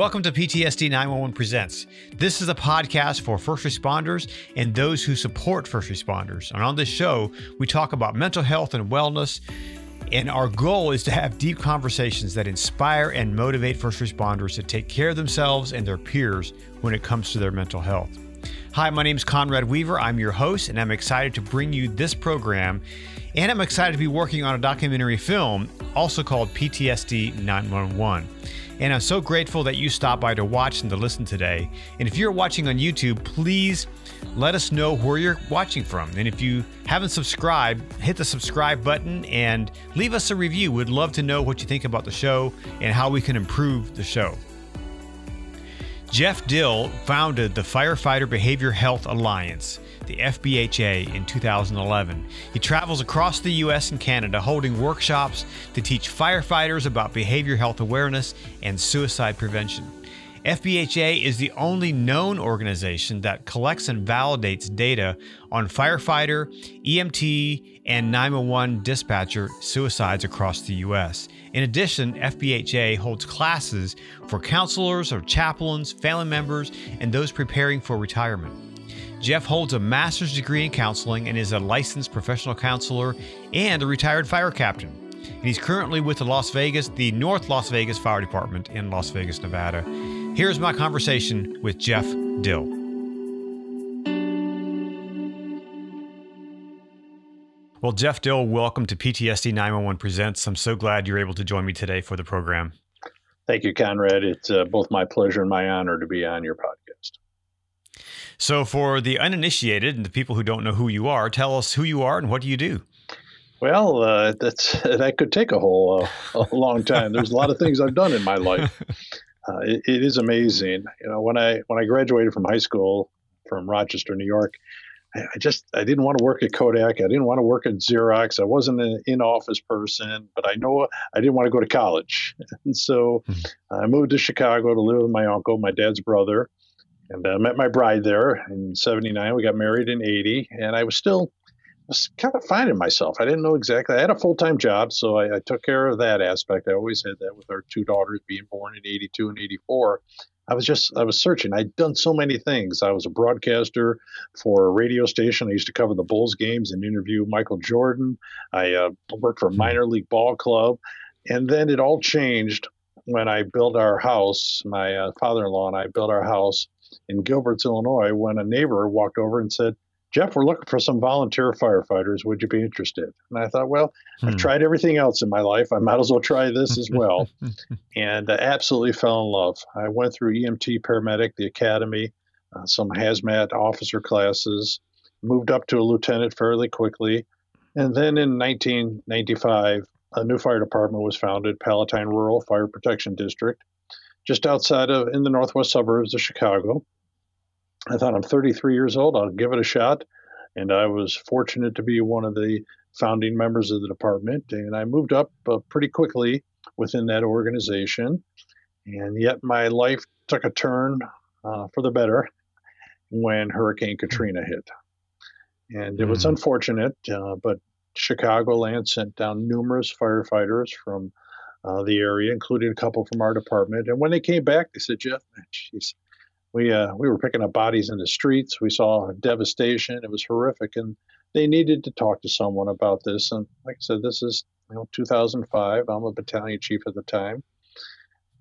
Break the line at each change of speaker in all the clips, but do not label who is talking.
Welcome to PTSD 911 Presents. This is a podcast for first responders and those who support first responders. And on this show, we talk about mental health and wellness. And our goal is to have deep conversations that inspire and motivate first responders to take care of themselves and their peers when it comes to their mental health. Hi, my name is Conrad Weaver. I'm your host, and I'm excited to bring you this program. And I'm excited to be working on a documentary film also called PTSD 911. And I'm so grateful that you stopped by to watch and to listen today. And if you're watching on YouTube, please let us know where you're watching from. And if you haven't subscribed, hit the subscribe button and leave us a review. We'd love to know what you think about the show and how we can improve the show. Jeff Dill founded the Firefighter Behavior Health Alliance the FBHA, in 2011. He travels across the U.S. and Canada holding workshops to teach firefighters about behavior health awareness and suicide prevention. FBHA is the only known organization that collects and validates data on firefighter, EMT, and 911 dispatcher suicides across the U.S. In addition, FBHA holds classes for counselors or chaplains, family members, and those preparing for retirement. Jeff holds a master's degree in counseling and is a licensed professional counselor and a retired fire captain. And he's currently with the Las Vegas, the North Las Vegas Fire Department in Las Vegas, Nevada. Here's my conversation with Jeff Dill. Well, Jeff Dill, welcome to PTSD 911 Presents. I'm so glad you're able to join me today for the program.
Thank you, Conrad. It's uh, both my pleasure and my honor to be on your podcast.
So, for the uninitiated and the people who don't know who you are, tell us who you are and what do you do?
Well, uh, that's that could take a whole uh, a long time. There's a lot of things I've done in my life. Uh, it, it is amazing. You know, when I when I graduated from high school from Rochester, New York, I, I just I didn't want to work at Kodak. I didn't want to work at Xerox. I wasn't an in office person, but I know I didn't want to go to college, and so mm-hmm. I moved to Chicago to live with my uncle, my dad's brother and I uh, met my bride there in 79. We got married in 80, and I was still was kind of finding myself. I didn't know exactly. I had a full time job, so I, I, took care of that aspect. I always had that with our two daughters being born in 82 and 84. I was just, I was searching. I'd done so many things. I was a broadcaster for a radio station. I used to cover the Bulls games and interview Michael Jordan. I uh, worked for a minor league ball club. And then it all changed when I built our house. My uh, father in law and I built our house in Gilberts, Illinois, when a neighbor walked over and said, Jeff, we're looking for some volunteer firefighters. Would you be interested? And I thought, well, hmm. I've tried everything else in my life. I might as well try this as well. and I absolutely fell in love. I went through EMT paramedic, the academy, uh, some hazmat officer classes, moved up to a lieutenant fairly quickly. And then in 1995, a new fire department was founded, Palatine Rural Fire Protection District just outside of in the northwest suburbs of Chicago. I thought I'm 33 years old. I'll give it a shot. And I was fortunate to be one of the founding members of the department. And I moved up uh, pretty quickly within that organization. And yet my life took a turn uh, for the better when Hurricane Katrina hit. And it was mm. unfortunate, uh, but Chicagoland sent down numerous firefighters from uh, the area, including a couple from our department. And when they came back, they said, Jeff, geez, we, uh, we were picking up bodies in the streets. We saw devastation. It was horrific. And they needed to talk to someone about this. And like I said, this is you know 2005. I'm a battalion chief at the time.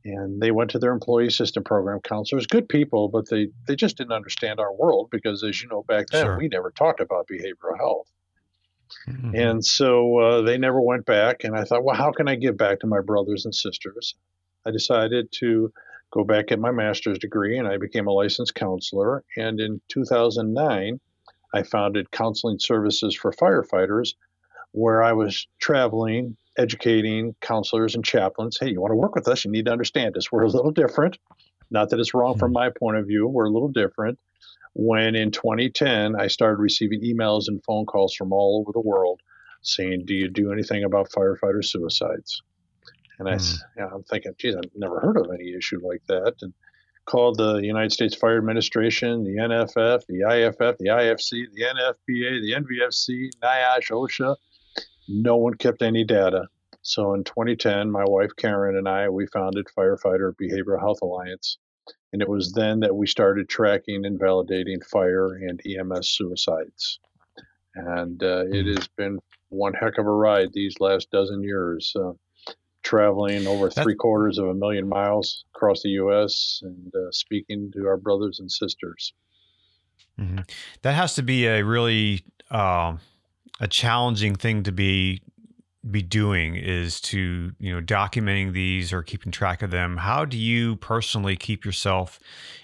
And they went to their employee assistant program counselors, good people, but they, they just didn't understand our world because, as you know, back then sure. we never talked about behavioral health. Mm-hmm. And so uh, they never went back. And I thought, well, how can I give back to my brothers and sisters? I decided to go back get my master's degree and I became a licensed counselor. And in 2009, I founded Counseling Services for Firefighters, where I was traveling, educating counselors and chaplains. Hey, you want to work with us? You need to understand us. We're a little different. Not that it's wrong from hmm. my point of view, we're a little different when in 2010 I started receiving emails and phone calls from all over the world saying, "Do you do anything about firefighter suicides?" And I, mm. you know, I'm thinking, geez, I've never heard of any issue like that. And called the United States Fire Administration, the NFF, the IFF, the IFC, the NFPA, the NVFC, NIOSH, OSHA. No one kept any data. So in 2010, my wife Karen and I we founded Firefighter Behavioral Health Alliance, and it was then that we started tracking and validating fire and EMS suicides. And uh, it mm-hmm. has been one heck of a ride these last dozen years. Uh, traveling over three quarters of a million miles across the U.S. and uh, speaking to our brothers and sisters.
Mm-hmm. That has to be a really uh, a challenging thing to be be doing is to you know documenting these or keeping track of them. How do you personally keep yourself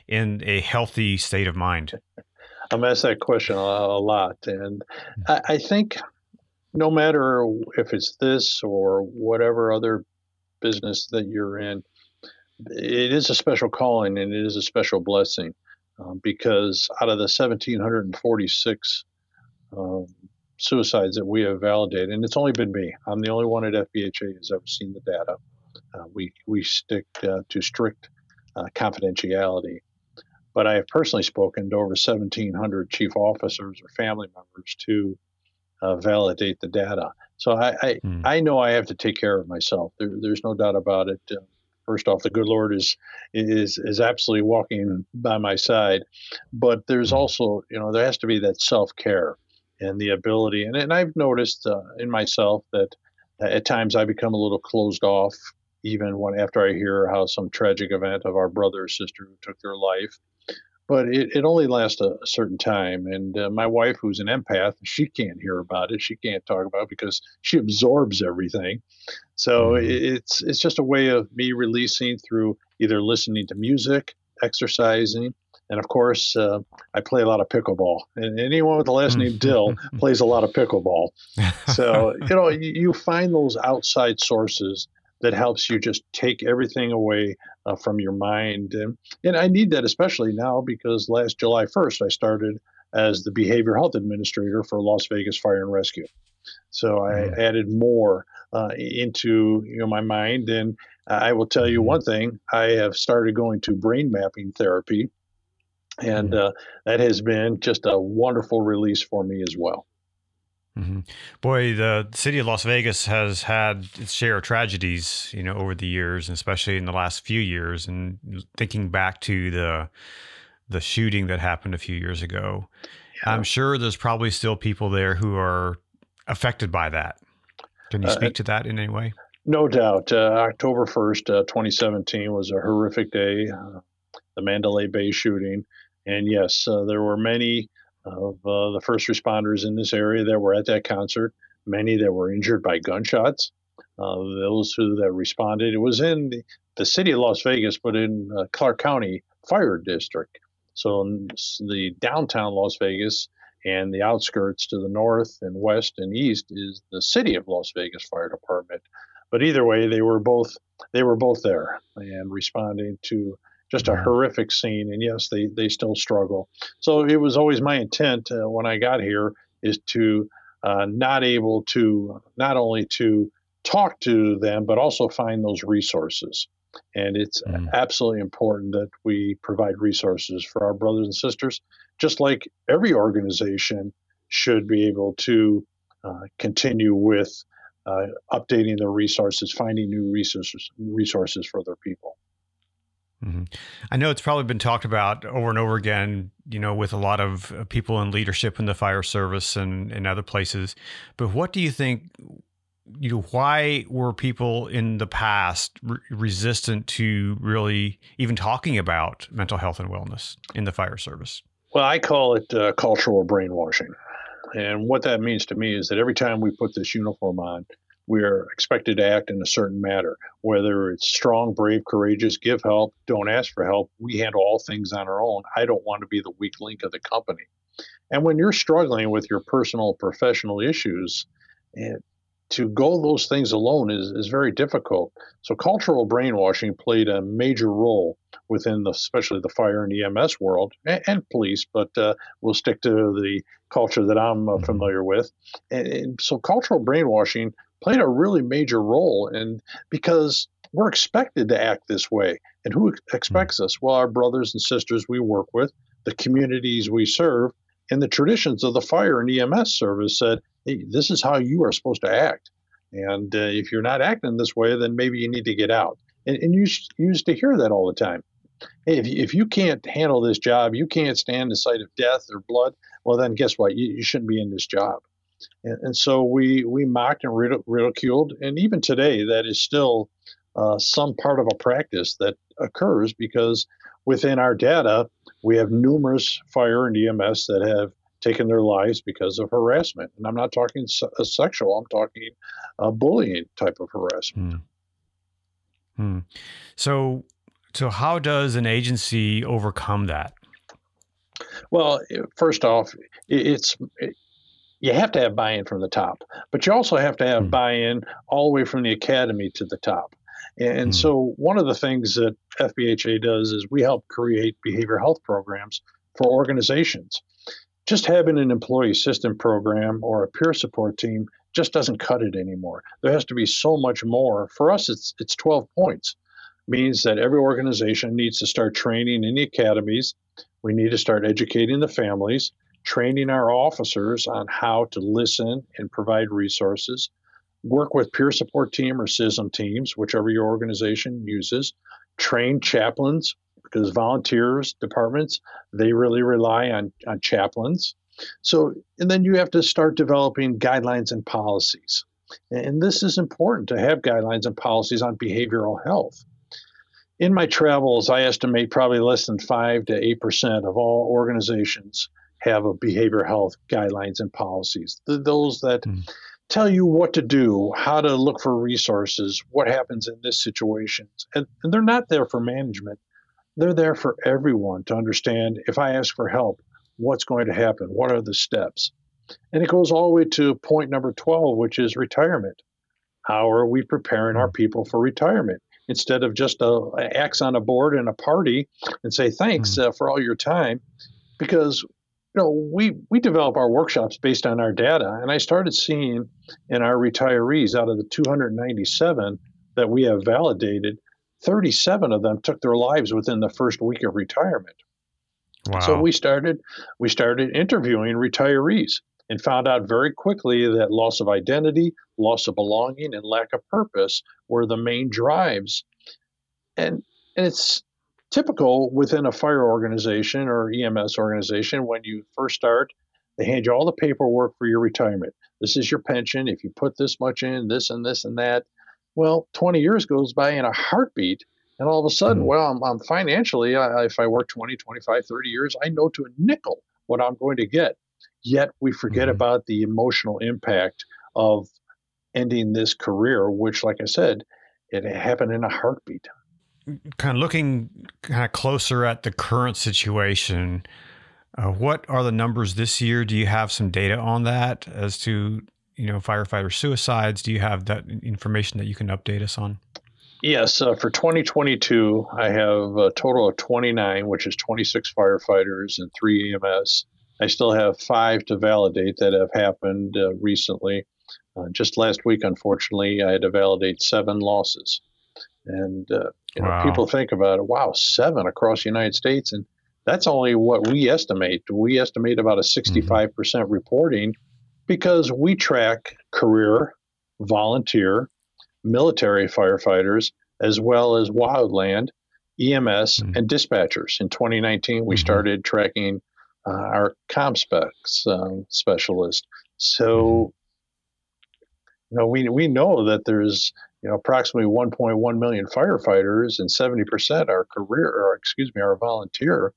in a healthy state of mind?
I'm asked that question a, a lot, and mm-hmm. I, I think no matter if it's this or whatever other business that you're in, it is a special calling and it is a special blessing um, because out of the 1,746 um, suicides that we have validated, and it's only been me, I'm the only one at FBHA who's ever seen the data. Uh, we we stick uh, to strict uh, confidentiality. But I have personally spoken to over 1,700 chief officers or family members to uh, validate the data. So I I, mm. I, know I have to take care of myself. There, there's no doubt about it. Uh, first off, the good Lord is is is absolutely walking by my side, but there's hmm. also you know there has to be that self care and the ability. And, and I've noticed uh, in myself that at times I become a little closed off, even when after I hear how some tragic event of our brother or sister who took their life but it, it only lasts a, a certain time. And uh, my wife, who's an empath, she can't hear about it. She can't talk about it because she absorbs everything. So mm-hmm. it's it's just a way of me releasing through either listening to music, exercising, and of course, uh, I play a lot of pickleball. And anyone with the last name Dill plays a lot of pickleball. So you know, you, you find those outside sources that helps you just take everything away uh, from your mind. And, and I need that especially now because last July 1st, I started as the behavior health administrator for Las Vegas Fire and Rescue. So I mm-hmm. added more uh, into you know my mind, and I will tell you mm-hmm. one thing: I have started going to brain mapping therapy, and mm-hmm. uh, that has been just a wonderful release for me as well.
Mm-hmm. Boy, the city of Las Vegas has had its share of tragedies, you know, over the years, and especially in the last few years. And thinking back to the the shooting that happened a few years ago, yeah. I'm sure there's probably still people there who are affected by that. Can you uh, speak uh, to that in any way?
No doubt. Uh, October 1st, uh, 2017 was a horrific day, uh, the Mandalay Bay shooting. And yes, uh, there were many of uh, the first responders in this area that were at that concert, many that were injured by gunshots. Uh, those who that responded, it was in the, the city of Las Vegas, but in uh, Clark County Fire District. So the downtown Las Vegas and the outskirts to the north and west and east is the city of Las Vegas Fire Department. But either way, they were both they were both there and responding to just a mm-hmm. horrific scene. And yes, they, they still struggle. So it was always my intent uh, when I got here is to uh, not able to not only to talk to them, but also find those resources. And it's mm. absolutely important that we provide resources for our brothers and sisters, just like every organization should be able to uh, continue with uh, updating their resources, finding new resources resources for their people.
Mm-hmm. I know it's probably been talked about over and over again, you know, with a lot of uh, people in leadership in the fire service and, and other places. But what do you think? You know, why were people in the past re- resistant to really even talking about mental health and wellness in the fire service?
Well, I call it uh, cultural brainwashing. And what that means to me is that every time we put this uniform on, we are expected to act in a certain manner, whether it's strong, brave, courageous, give help, don't ask for help. We handle all things on our own. I don't want to be the weak link of the company. And when you're struggling with your personal, professional issues, and to go those things alone is, is very difficult. So cultural brainwashing played a major role within the, especially the fire and EMS world and, and police, but uh, we'll stick to the culture that I'm uh, mm-hmm. familiar with. And, and, so cultural brainwashing played a really major role and because we're expected to act this way and who expects us well our brothers and sisters we work with the communities we serve and the traditions of the fire and ems service said hey this is how you are supposed to act And uh, if you're not acting this way, then maybe you need to get out. And, and you used to hear that all the time. Hey, if, if you can't handle this job, you can't stand the sight of death or blood, well, then guess what? You, you shouldn't be in this job. And, and so we, we mocked and ridiculed. And even today, that is still uh, some part of a practice that occurs because within our data, we have numerous fire and EMS that have taken their lives because of harassment. And I'm not talking sexual, I'm talking a bullying type of harassment.
Hmm. Hmm. So, so how does an agency overcome that?
Well, first off, it's it, you have to have buy-in from the top, but you also have to have hmm. buy-in all the way from the academy to the top. And mm. so, one of the things that FBHA does is we help create behavioral health programs for organizations. Just having an employee assistance program or a peer support team just doesn't cut it anymore. There has to be so much more. For us, it's it's 12 points. Means that every organization needs to start training in the academies. We need to start educating the families, training our officers on how to listen and provide resources, work with peer support team or CISM teams, whichever your organization uses, train chaplains because volunteers departments they really rely on, on chaplains. So and then you have to start developing guidelines and policies. And this is important to have guidelines and policies on behavioral health. In my travels, I estimate probably less than 5 to 8% of all organizations have a behavior health guidelines and policies. The, those that mm tell you what to do, how to look for resources, what happens in this situation. And, and they're not there for management. They're there for everyone to understand if I ask for help, what's going to happen? What are the steps? And it goes all the way to point number 12, which is retirement. How are we preparing our people for retirement? Instead of just a, a axe on a board and a party and say, thanks mm-hmm. uh, for all your time. Because you know, we we develop our workshops based on our data, and I started seeing in our retirees out of the 297 that we have validated, 37 of them took their lives within the first week of retirement. Wow. So we started we started interviewing retirees and found out very quickly that loss of identity, loss of belonging, and lack of purpose were the main drives. And and it's typical within a fire organization or EMS organization when you first start, they hand you all the paperwork for your retirement. This is your pension. If you put this much in, this and this and that. Well, 20 years goes by in a heartbeat. And all of a sudden, mm-hmm. well, I'm, I'm financially, I, if I work 20, 25, 30 years, I know to a nickel what I'm going to get. Yet we forget mm-hmm. about the emotional impact of ending this career, which, like I said, it happened in a heartbeat
kind of looking kind of closer at the current situation, uh, what are the numbers this year? Do you have some data on that as to you know firefighter suicides? Do you have that information that you can update us on?
Yes, uh, for 2022, I have a total of 29, which is 26 firefighters and three EMS. I still have five to validate that have happened uh, recently. Uh, just last week, unfortunately, I had to validate seven losses. And uh, you know, wow. people think about it. Wow, seven across the United States, and that's only what we estimate. We estimate about a 65% mm-hmm. percent reporting because we track career, volunteer, military firefighters, as well as wildland, EMS, mm-hmm. and dispatchers. In 2019, we mm-hmm. started tracking uh, our ComSpecs um, specialist. So, mm-hmm. you know, we, we know that there's you know, approximately 1.1 million firefighters and 70% are career, or excuse me, are volunteer.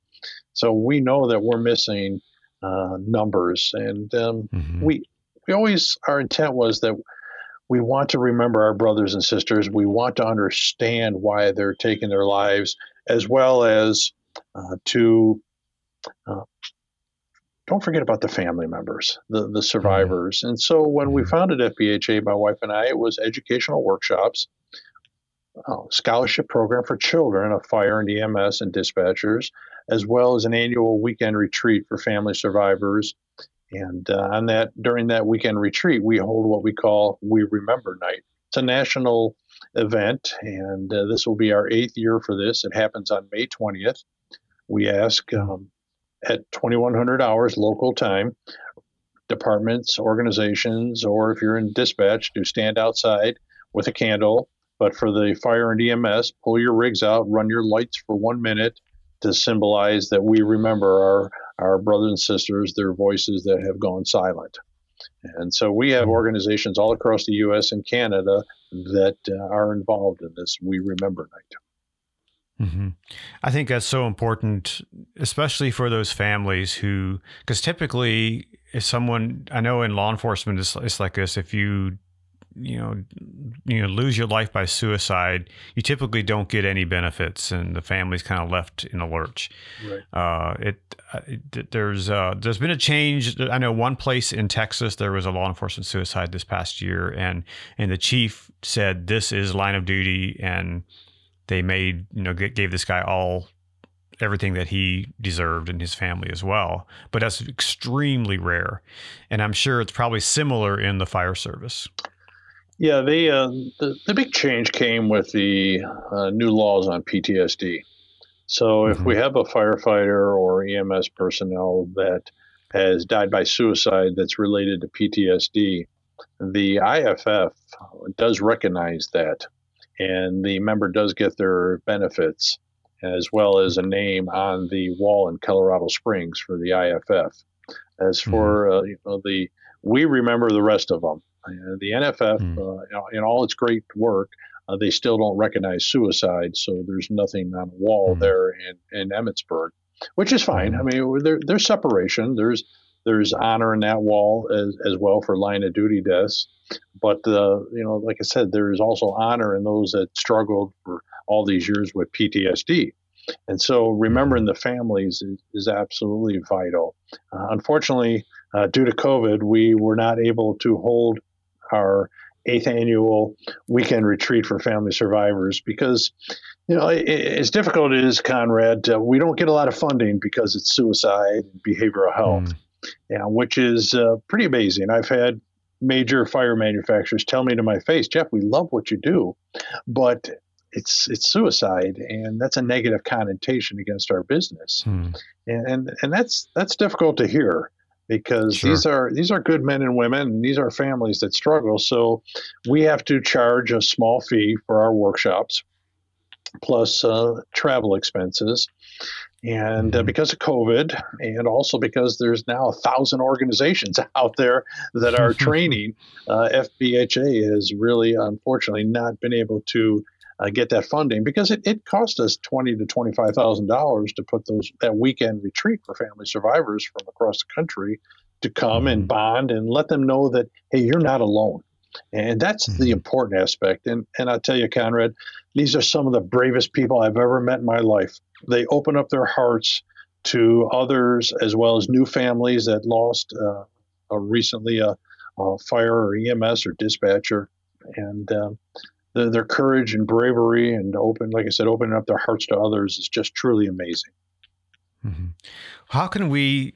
So we know that we're missing uh, numbers, and um, mm-hmm. we we always our intent was that we want to remember our brothers and sisters. We want to understand why they're taking their lives, as well as uh, to uh, don't forget about the family members, the, the mm-hmm. survivors. And so when we mm-hmm. founded FBHA, my wife and I, it was educational workshops, uh, scholarship program for children of fire and EMS and dispatchers, as well as an annual weekend retreat for family survivors. And uh, on that, during that weekend retreat, we hold what we call We Remember Night. It's a national event, and uh, this will be our eighth year for this. It happens on May 20th. We ask um, at 2100 hours local time departments, organizations, or if you're in dispatch, do stand outside with a candle. But for the fire and EMS, pull your rigs out, run your lights for one minute to symbolize that we remember our, our brothers and sisters, their voices that have gone silent. And so we have organizations all across the U.S. and Canada that uh, are involved in this We Remember Night.
Mm-hmm. I think that's so important, especially for those families who, because typically, if someone I know in law enforcement, it's, it's like this: if you you know you know lose your life by suicide, you typically don't get any benefits, and the family's kind of left in a lurch. Right. Uh, it, uh, it, there's uh, there's been a change. I know one place in Texas there was a law enforcement suicide this past year, and and the chief said this is line of duty, and they made you know gave this guy all everything that he deserved and his family as well. But that's extremely rare. And I'm sure it's probably similar in the fire service.
Yeah, they uh, the the big change came with the uh, new laws on PTSD. So if mm-hmm. we have a firefighter or EMS personnel that has died by suicide that's related to PTSD, the IFF does recognize that, and the member does get their benefits as well as a name on the wall in Colorado Springs for the IFF. As for mm-hmm. uh, you know, the, we remember the rest of them. Uh, the NFF, mm. uh, in all its great work, uh, they still don't recognize suicide, so there's nothing on the wall mm. there in, in Emmitsburg, which is fine. Mm. I mean, there, there's separation. There's there's honor in that wall as, as well for line of duty deaths, but uh, you know, like I said, there is also honor in those that struggled for all these years with PTSD. And so remembering the families is, is absolutely vital. Uh, unfortunately, uh, due to COVID, we were not able to hold our eighth annual weekend retreat for family survivors because you know it, as difficult it is conrad uh, we don't get a lot of funding because it's suicide and behavioral health mm. Yeah, which is uh, pretty amazing i've had major fire manufacturers tell me to my face jeff we love what you do but it's it's suicide and that's a negative connotation against our business mm. and, and and that's that's difficult to hear because sure. these are these are good men and women and these are families that struggle so we have to charge a small fee for our workshops plus uh, travel expenses and uh, mm-hmm. because of covid and also because there's now a thousand organizations out there that are training uh, fbha has really unfortunately not been able to uh, get that funding because it, it cost us twenty to twenty five thousand dollars to put those that weekend retreat for family survivors from across the country to come and mm-hmm. bond and let them know that hey you're not alone and that's mm-hmm. the important aspect and and i tell you conrad these are some of the bravest people i've ever met in my life they open up their hearts to others as well as new families that lost uh, recently a, a, fire or ems or dispatcher and um, the, their courage and bravery and open, like I said, opening up their hearts to others is just truly amazing.
Mm-hmm. How can we?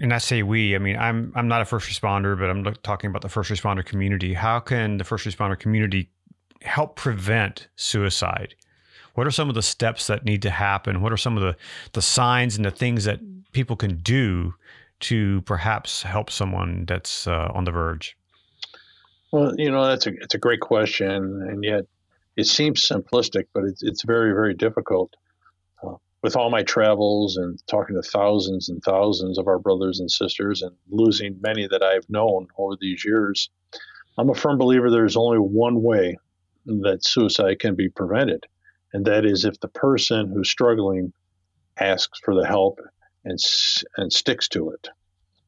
And I say we. I mean, I'm I'm not a first responder, but I'm talking about the first responder community. How can the first responder community help prevent suicide? What are some of the steps that need to happen? What are some of the the signs and the things that people can do to perhaps help someone that's uh, on the verge?
Well, you know, that's a it's a great question, and yet it seems simplistic, but it's it's very very difficult. Uh, with all my travels and talking to thousands and thousands of our brothers and sisters, and losing many that I've known over these years, I'm a firm believer there's only one way that suicide can be prevented, and that is if the person who's struggling asks for the help and and sticks to it.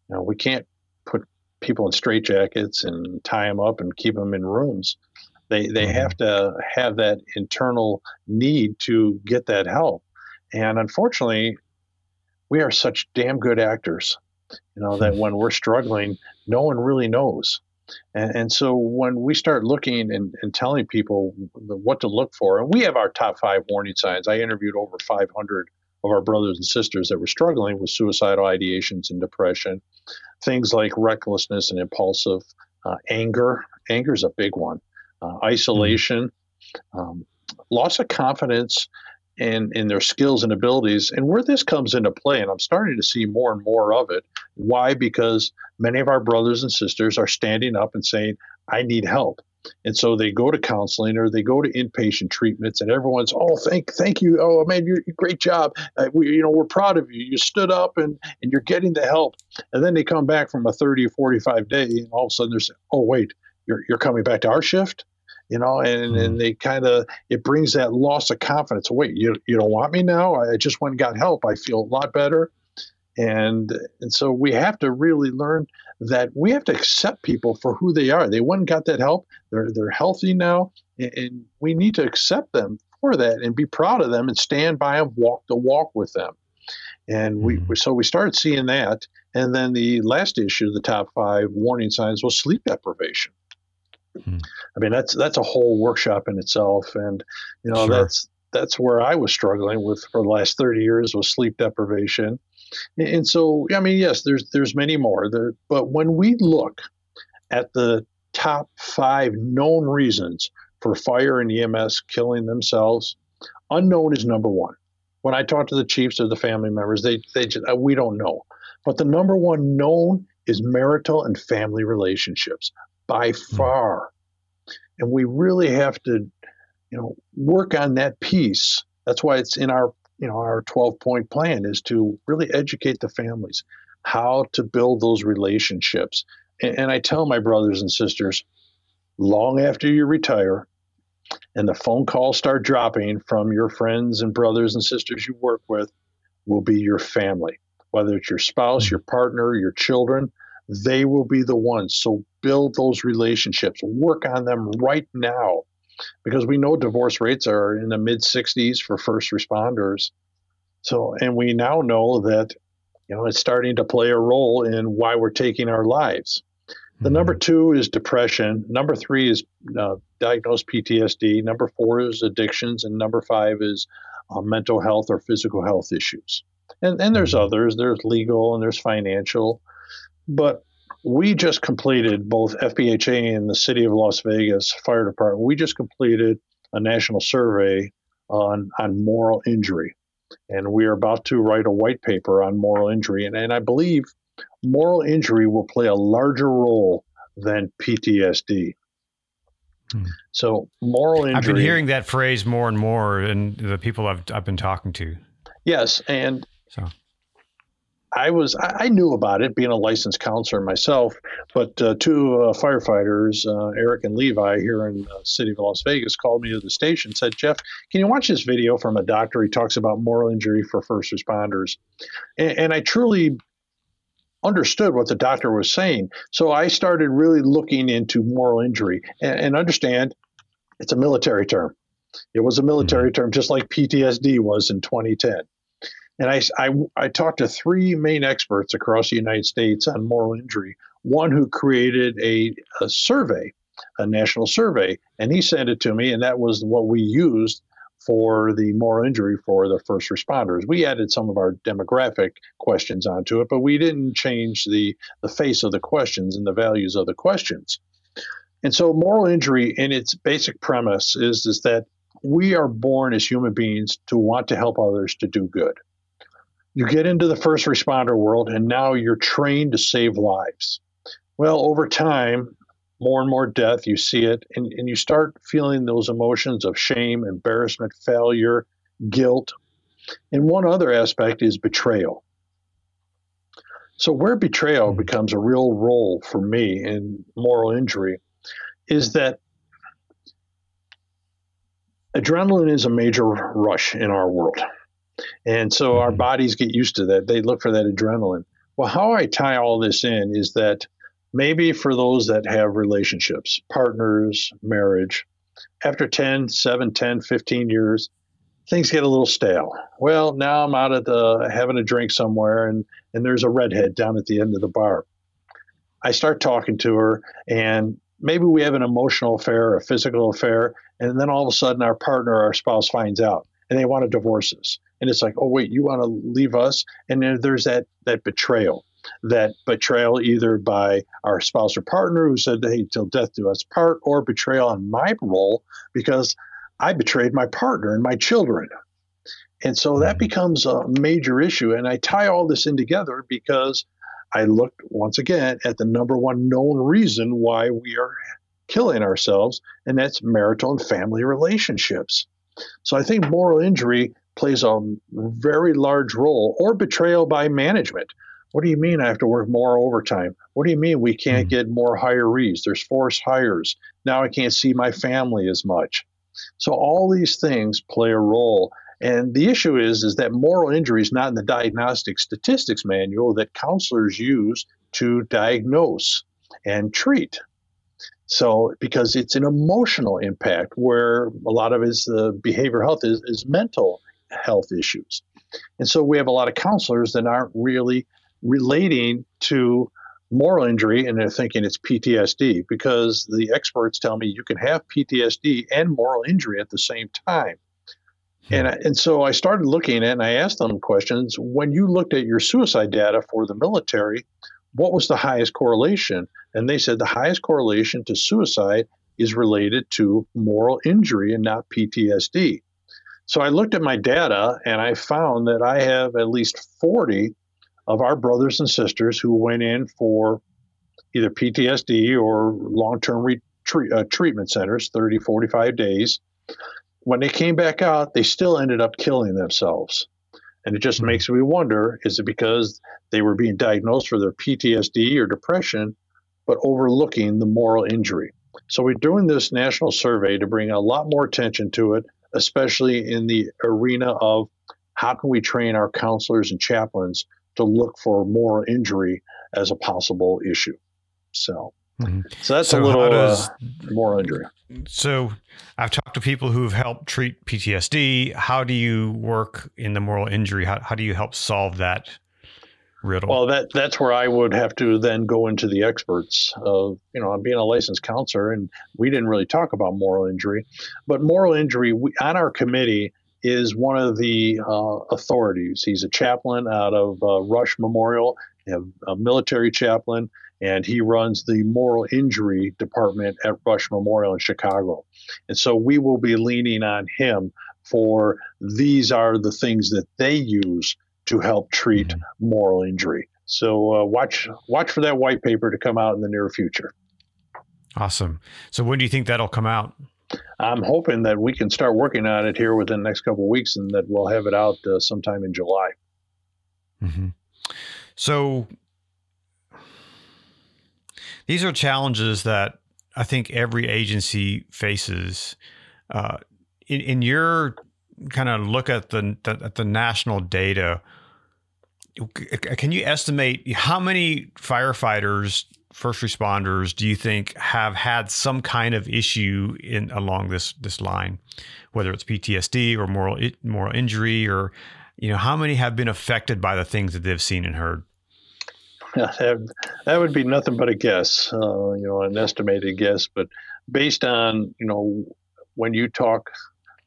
Now we can't put people in straitjackets and tie them up and keep them in rooms. They they mm-hmm. have to have that internal need to get that help. And unfortunately, we are such damn good actors, you know, that when we're struggling, no one really knows. And, and so when we start looking and, and telling people what to look for, and we have our top five warning signs. I interviewed over 500 of our brothers and sisters that were struggling with suicidal ideations and depression things like recklessness and impulsive uh, anger. Anger is a big one. Uh, isolation, um, loss of confidence and in their skills and abilities and where this comes into play and i'm starting to see more and more of it. Why? Because many of our brothers and sisters are standing up and saying i need help. And so they go to counseling or they go to inpatient treatments and everyone's oh thank thank you. Oh man you great job. Uh, we you know we're proud of you. You stood up and and you're getting the help. And then they come back from a 30 or 45 day and all of a sudden they're saying oh wait you're, you're coming back to our shift you know, and, mm-hmm. and they kind of it brings that loss of confidence. Wait, you you don't want me now? I just went and got help. I feel a lot better, and and so we have to really learn that we have to accept people for who they are. They went and got that help. They're they're healthy now, and, and we need to accept them for that and be proud of them and stand by them, walk the walk with them. And we, mm-hmm. so we started seeing that. And then the last issue, the top five warning signs, was sleep deprivation. Hmm. I mean, that's that's a whole workshop in itself, and you know sure. that's that's where I was struggling with for the last thirty years was sleep deprivation, and so I mean, yes, there's there's many more, there, but when we look at the top five known reasons for fire and EMS killing themselves, unknown is number one. When I talk to the chiefs or the family members, they they just, uh, we don't know, but the number one known is marital and family relationships by hmm. far. And we really have to, you know, work on that piece. That's why it's in our, you know, our 12 point plan is to really educate the families how to build those relationships. And, and I tell my brothers and sisters, long after you retire, and the phone calls start dropping from your friends and brothers and sisters you work with will be your family whether it's your spouse hmm. your partner your children they will be the ones. So build those relationships, work on them right now, because we know divorce rates are in the mid 60s for first responders. So, and we now know that, you know, it's starting to play a role in why we're taking our lives. The number mm-hmm. two is depression. Number three is uh, diagnosed PTSD. Number four is addictions, and number five is uh, mental health or physical health issues. And and there's mm-hmm. others. There's legal and there's financial. But we just completed both FBHA and the City of Las Vegas Fire Department. We just completed a national survey on on moral injury, and we are about to write a white paper on moral injury. And, and I believe moral injury will play a larger role than PTSD. Hmm. So moral injury.
I've been hearing that phrase more and more, and the people I've I've been talking to.
Yes, and so I was I knew about it being a licensed counselor myself, but uh, two uh, firefighters, uh, Eric and Levi, here in the city of Las Vegas, called me to the station. Said, "Jeff, can you watch this video from a doctor? He talks about moral injury for first responders," and, and I truly understood what the doctor was saying. So I started really looking into moral injury and, and understand it's a military term. It was a military mm-hmm. term, just like PTSD was in 2010. And I, I, I talked to three main experts across the United States on moral injury. One who created a, a survey, a national survey, and he sent it to me, and that was what we used for the moral injury for the first responders. We added some of our demographic questions onto it, but we didn't change the, the face of the questions and the values of the questions. And so moral injury in its basic premise is, is that we are born as human beings to want to help others to do good you get into the first responder world and now you're trained to save lives. Well, over time, more and more death, you see it, and, and you start feeling those emotions of shame, embarrassment, failure, guilt. And one other aspect is betrayal. So, where betrayal hmm. becomes a real role for me in moral injury is that adrenaline is a major rush in our world. And so mm-hmm. our bodies get used to that. They look for that adrenaline. Well, how I tie all this in is that maybe for those that have relationships, partners, marriage, after 10, 7, 10, 15 years, things get a little stale. Well, now I'm out at the having a drink somewhere and and there's a redhead down at the end of the bar. I start talking to her and maybe we have an emotional affair, a physical affair, and then all of a sudden our partner, our spouse finds out and they want to divorce us and it's like oh wait you want to leave us and then there's that that betrayal that betrayal either by our spouse or partner who said hey till death do us part or betrayal on my role because i betrayed my partner and my children And so that mm-hmm. becomes a major issue. And I tie all this in together because I looked once again at the number one known reason why we are killing ourselves, and that's marital and family relationships. So I think moral injury plays a very large role, or betrayal by management. What do you mean I have to work more overtime? What do you mean we can't mm. get more hirees? There's forced hires. Now I can't see my family as much. So all these things play a role. And the issue is, is that moral injury is not in the diagnostic statistics manual that counselors use to diagnose and treat. So, because it's an emotional impact where a lot of his uh, behavioral health is, is mental health issues. And so we have a lot of counselors that aren't really relating to moral injury and they're thinking it's PTSD because the experts tell me you can have PTSD and moral injury at the same time. Hmm. And, and so I started looking at and I asked them questions. When you looked at your suicide data for the military, what was the highest correlation? And they said the highest correlation to suicide is related to moral injury and not PTSD. So I looked at my data and I found that I have at least 40 of our brothers and sisters who went in for either PTSD or long term retreat, uh, treatment centers, 30, 45 days. When they came back out, they still ended up killing themselves. And it just mm-hmm. makes me wonder is it because they were being diagnosed for their PTSD or depression, but overlooking the moral injury? So we're doing this national survey to bring a lot more attention to it especially in the arena of how can we train our counselors and chaplains to look for moral injury as a possible issue. So, mm-hmm. so that's so a little does, uh, moral injury.
So, I've talked to people who've helped treat PTSD. How do you work in the moral injury? How, how do you help solve that riddle?
Well, that that's where I would have to then go into the experts of you know I'm being a licensed counselor, and we didn't really talk about moral injury, but moral injury we, on our committee is one of the uh, authorities. He's a chaplain out of uh, Rush Memorial, a military chaplain, and he runs the moral injury department at Rush Memorial in Chicago. And so we will be leaning on him for these are the things that they use to help treat mm-hmm. moral injury. So uh, watch watch for that white paper to come out in the near future.
Awesome. So when do you think that'll come out?
I'm hoping that we can start working on it here within the next couple of weeks, and that we'll have it out uh, sometime in July.
Mm-hmm. So these are challenges that I think every agency faces. Uh, in, in your kind of look at the, the at the national data, can you estimate how many firefighters, first responders, do you think have had some kind of issue in along this this line, whether it's PTSD or moral moral injury, or you know how many have been affected by the things that they've seen and heard?
That, that would be nothing but a guess, uh, you know, an estimated guess. But based on you know when you talk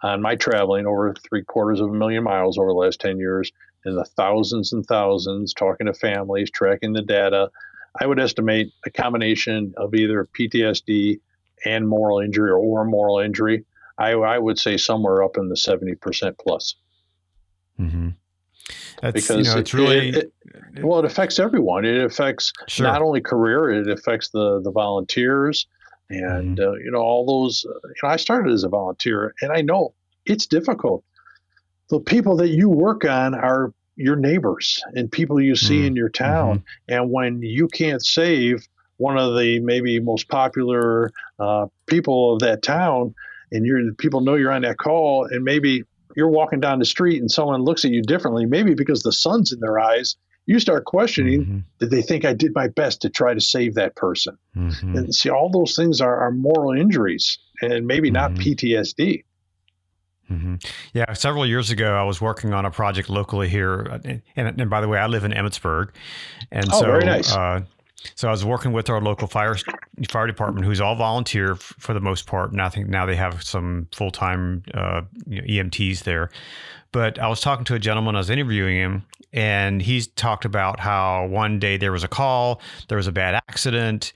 on my traveling over three quarters of a million miles over the last ten years in the thousands and thousands, talking to families, tracking the data. I would estimate a combination of either PTSD and moral injury or, or moral injury. I, I, would say somewhere up in the 70% plus.
Mm-hmm.
That's, because you know, it's really it, it, well, it affects everyone. It affects sure. not only career, it affects the the volunteers, and mm-hmm. uh, you know all those. Uh, you know, I started as a volunteer, and I know it's difficult the people that you work on are your neighbors and people you see mm-hmm. in your town. Mm-hmm. And when you can't save one of the maybe most popular uh, people of that town, and you're people know you're on that call, and maybe you're walking down the street and someone looks at you differently, maybe because the sun's in their eyes. You start questioning, mm-hmm. did they think I did my best to try to save that person? Mm-hmm. And see, all those things are, are moral injuries and maybe not mm-hmm. PTSD.
Mm-hmm. Yeah, several years ago, I was working on a project locally here, and, and by the way, I live in Emmitsburg, and
oh,
so
very nice. Uh,
so I was working with our local fire fire department, who's all volunteer f- for the most part, and I think now they have some full time uh, you know, EMTs there. But I was talking to a gentleman, I was interviewing him, and he's talked about how one day there was a call, there was a bad accident,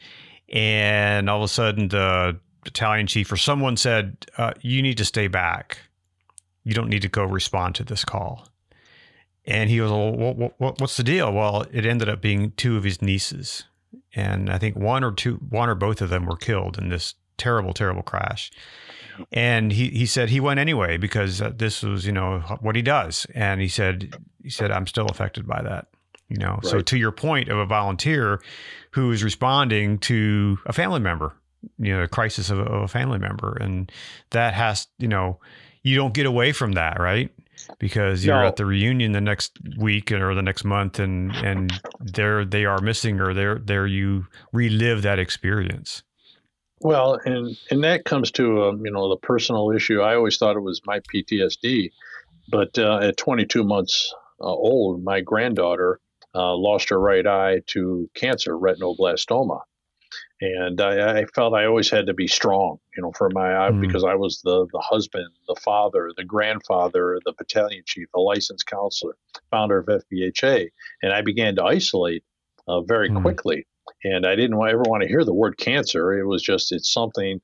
and all of a sudden the battalion chief or someone said, uh, "You need to stay back." you don't need to go respond to this call. And he was, well, what, what, what's the deal? Well, it ended up being two of his nieces. And I think one or two, one or both of them were killed in this terrible, terrible crash. And he, he said he went anyway because uh, this was, you know, what he does. And he said, he said, I'm still affected by that, you know? Right. So to your point of a volunteer who is responding to a family member, you know, a crisis of, of a family member. And that has, you know, you don't get away from that, right? Because you're no. at the reunion the next week or the next month, and and there they are missing, or there there you relive that experience.
Well, and and that comes to um, you know the personal issue. I always thought it was my PTSD, but uh, at 22 months uh, old, my granddaughter uh, lost her right eye to cancer, retinoblastoma, and I, I, felt I always had to be strong, you know, for my mm. because I was the the husband, the father, the grandfather, the battalion chief, the licensed counselor, founder of FBHA, and I began to isolate uh, very mm. quickly, and I didn't ever want to hear the word cancer. It was just it's something,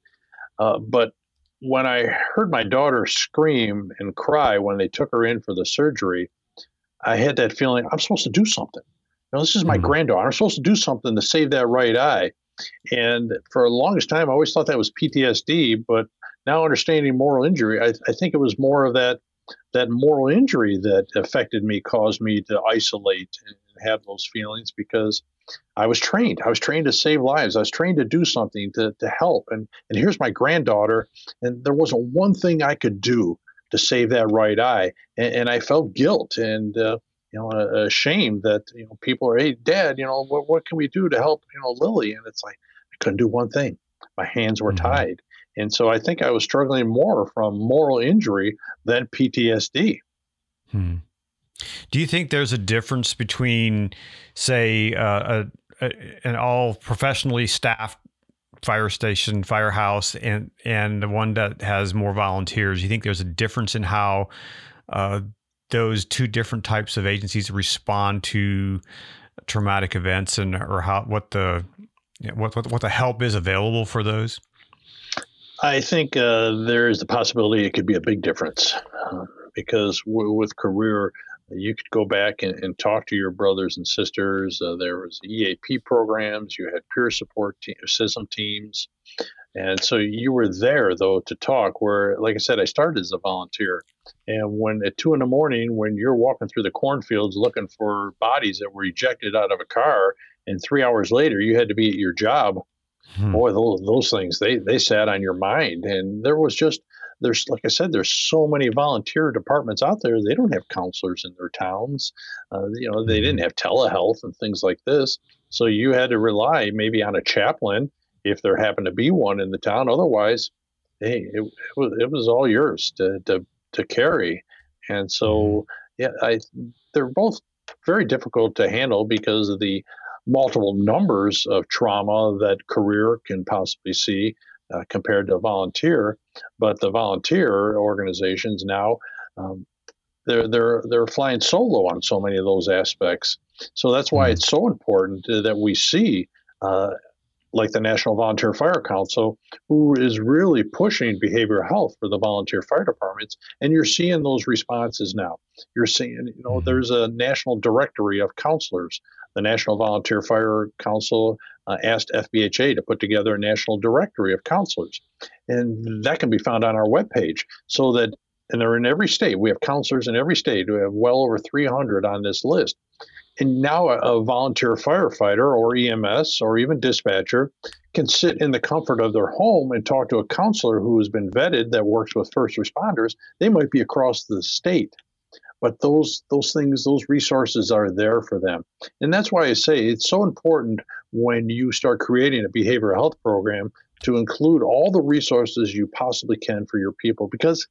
uh, but when I heard my daughter scream and cry when they took her in for the surgery, I had that feeling I'm supposed to do something. You know, this is my mm. granddaughter. I'm supposed to do something to save that right eye. And for the longest time, I always thought that was PTSD, but now understanding moral injury, I, I think it was more of that that moral injury that affected me, caused me to isolate and have those feelings because I was trained. I was trained to save lives. I was trained to do something to, to help. And and here's my granddaughter, and there wasn't one thing I could do to save that right eye, and, and I felt guilt and uh, you know, ashamed that you know people are, hey, Dad, you know, what what can we do to help you know Lily? And it's like I couldn't do one thing. My hands were mm-hmm. tied, and so I think I was struggling more from moral injury than PTSD.
Hmm. Do you think there's a difference between, say, uh, a, a, an all professionally staffed fire station, firehouse, and and the one that has more volunteers? You think there's a difference in how uh, those two different types of agencies respond to traumatic events and or how what the what what, what the help is available for those?
I think uh, there is the possibility it could be a big difference uh, because w- with career, you could go back and, and talk to your brothers and sisters. Uh, there was EAP programs, you had peer support te- system teams, and so you were there though to talk. Where, like I said, I started as a volunteer, and when at two in the morning, when you're walking through the cornfields looking for bodies that were ejected out of a car, and three hours later you had to be at your job, hmm. boy, those, those things they they sat on your mind, and there was just there's like I said, there's so many volunteer departments out there. They don't have counselors in their towns. Uh, you know, they didn't hmm. have telehealth and things like this. So you had to rely maybe on a chaplain if there happened to be one in the town. Otherwise, hey, it, it was it was all yours to to to carry. And so, mm-hmm. yeah, I they're both very difficult to handle because of the multiple numbers of trauma that career can possibly see uh, compared to volunteer. But the volunteer organizations now. Um, they're they're they're flying solo on so many of those aspects. So that's why mm-hmm. it's so important that we see uh, like the National Volunteer Fire Council, who is really pushing behavioral health for the volunteer fire departments. And you're seeing those responses now. You're seeing, you know, mm-hmm. there's a national directory of counselors. The National Volunteer Fire Council uh, asked FBHA to put together a national directory of counselors. And that can be found on our webpage so that, and they're in every state. We have counselors in every state. We have well over 300 on this list. And now a, a, volunteer firefighter or EMS or even dispatcher can sit in the comfort of their home and talk to a counselor who has been vetted that works with first responders. They might be across the state. But those those things, those resources are there for them. And that's why I say it's so important when you start creating a behavioral health program to include all the resources you possibly can for your people because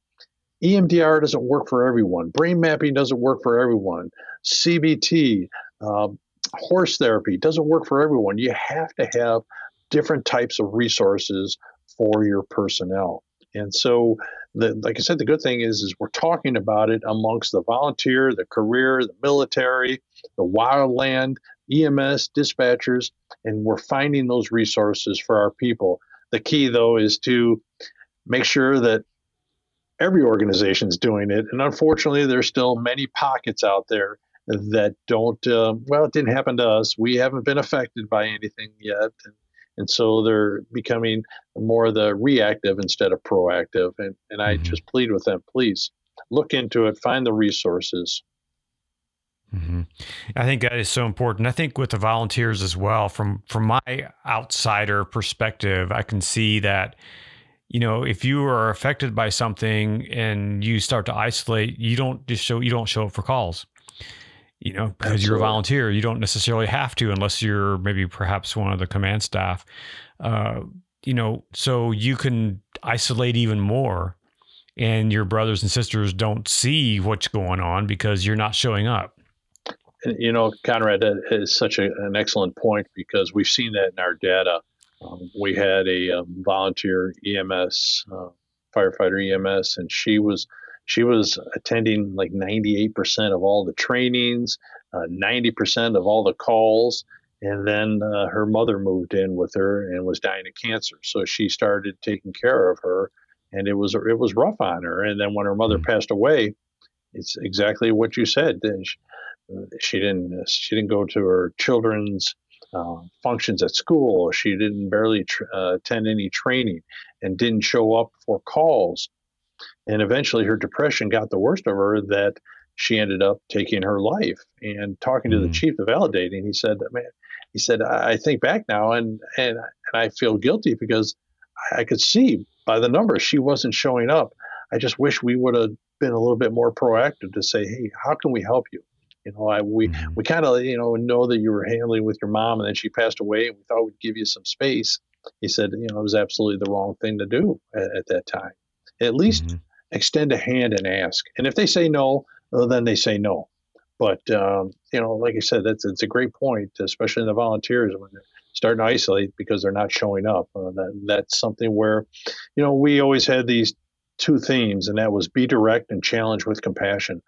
EMDR doesn't work for everyone. Brain mapping doesn't work for everyone. CBT, um, horse therapy doesn't work for everyone. You have to have different types of resources for your personnel. And so, the, like I said, the good thing is, is we're talking about it amongst the volunteer, the career, the military, the wildland, EMS, dispatchers, and we're finding those resources for our people. The key, though, is to make sure that every organization is doing it. And unfortunately, there's still many pockets out there that don't, uh, well, it didn't happen to us. We haven't been affected by anything yet. And, and so they're becoming more the reactive instead of proactive. And, and I mm-hmm. just plead with them, please look into it, find the resources.
Mm-hmm. I think that is so important. I think with the volunteers as well, from from my outsider perspective, I can see that you know if you are affected by something and you start to isolate, you don't just show you don't show up for calls. You know, because Absolutely. you're a volunteer, you don't necessarily have to unless you're maybe perhaps one of the command staff. Uh, you know, so you can isolate even more, and your brothers and sisters don't see what's going on because you're not showing up
you know, Conrad, that is such a, an excellent point because we've seen that in our data. Um, we had a um, volunteer EMS uh, firefighter EMS, and she was she was attending like 98% of all the trainings, uh, 90% of all the calls, and then uh, her mother moved in with her and was dying of cancer. So she started taking care of her, and it was it was rough on her. And then when her mother mm-hmm. passed away, it's exactly what you said. She, she didn't she didn't go to her children's uh, functions at school. She didn't barely tr- uh, attend any training and didn't show up for calls. And eventually, her depression got the worst of her that she ended up taking her life. And talking to mm-hmm. the chief of validating, he said, "Man, he said I think back now, and and and I feel guilty because I could see by the numbers she wasn't showing up. I just wish we would have been a little bit more proactive to say, hey, how can we help you? You know, I we mm-hmm. we kind of you know know that you were handling with your mom, and then she passed away, and we thought we'd give you some space. He said, you know, it was absolutely the wrong thing to do at, at that time. At least mm-hmm. extend a hand and ask, and if they say no, well, then they say no. But um, you know, like I said, that's it's a great point, especially in the volunteers when they're starting to isolate because they're not showing up. Uh, that that's something where, you know, we always had these two themes, and that was be direct and challenge with compassion.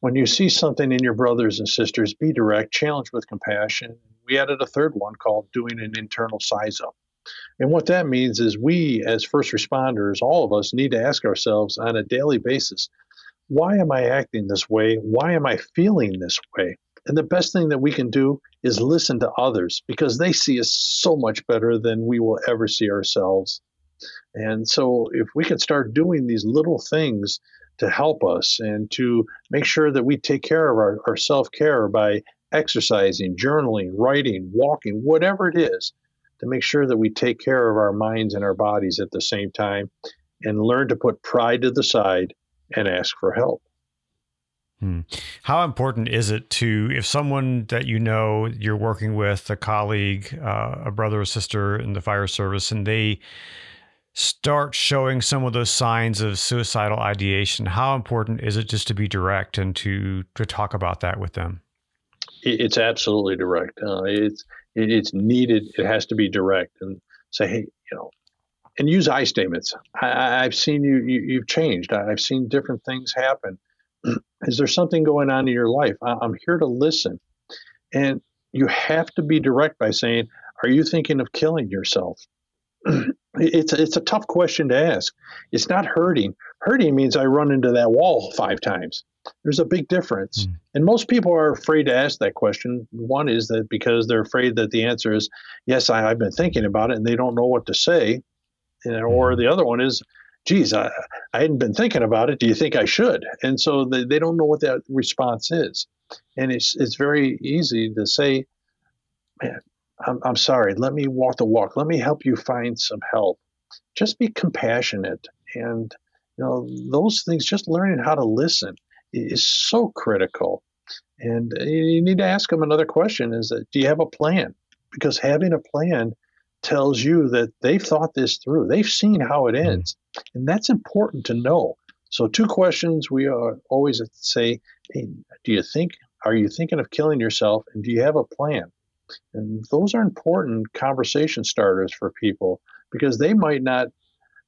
When you see something in your brothers and sisters, be direct, challenge with compassion. We added a third one called doing an internal size up. And what that means is we, as first responders, all of us, need to ask ourselves on a daily basis why am I acting this way? Why am I feeling this way? And the best thing that we can do is listen to others because they see us so much better than we will ever see ourselves. And so, if we can start doing these little things to help us and to make sure that we take care of our, our self care by exercising, journaling, writing, walking, whatever it is, to make sure that we take care of our minds and our bodies at the same time and learn to put pride to the side and ask for help.
Hmm. How important is it to, if someone that you know you're working with, a colleague, uh, a brother or sister in the fire service, and they start showing some of those signs of suicidal ideation, how important is it just to be direct and to to talk about that with them?
It's absolutely direct. Uh, it's it's needed. It has to be direct and say, hey, you know, and use I statements. I, have seen you, you. You've changed. I've seen different things happen. Is there something going on in your life? I'm here to listen, and you have to be direct by saying, "Are you thinking of killing yourself?" it's it's a tough question to ask. It's not hurting. Hurting means I run into that wall five times. There's a big difference. Mm. And most people are afraid to ask that question. One is that because they're afraid that the answer is, yes, I, have been thinking about it, and they don't know what to say. And, or hmm. the other one is, geez, I, I hadn't been thinking about it. Do you think I should? And so they, they don't know what that response is. And it's, it's very easy to say, man, I'm, I'm sorry, let me walk the walk. Let me help you find some help. Just be compassionate. And, you know, those things, just learning how to listen is so critical. And uh, you need to ask them another question is that, do you have a plan? Because having a plan tells you that they've thought this through. They've seen how it hmm. ends. And that's important to know. So, two questions we are always say hey, do you think, are you thinking of killing yourself? And do you have a plan? And those are important conversation starters for people because they might not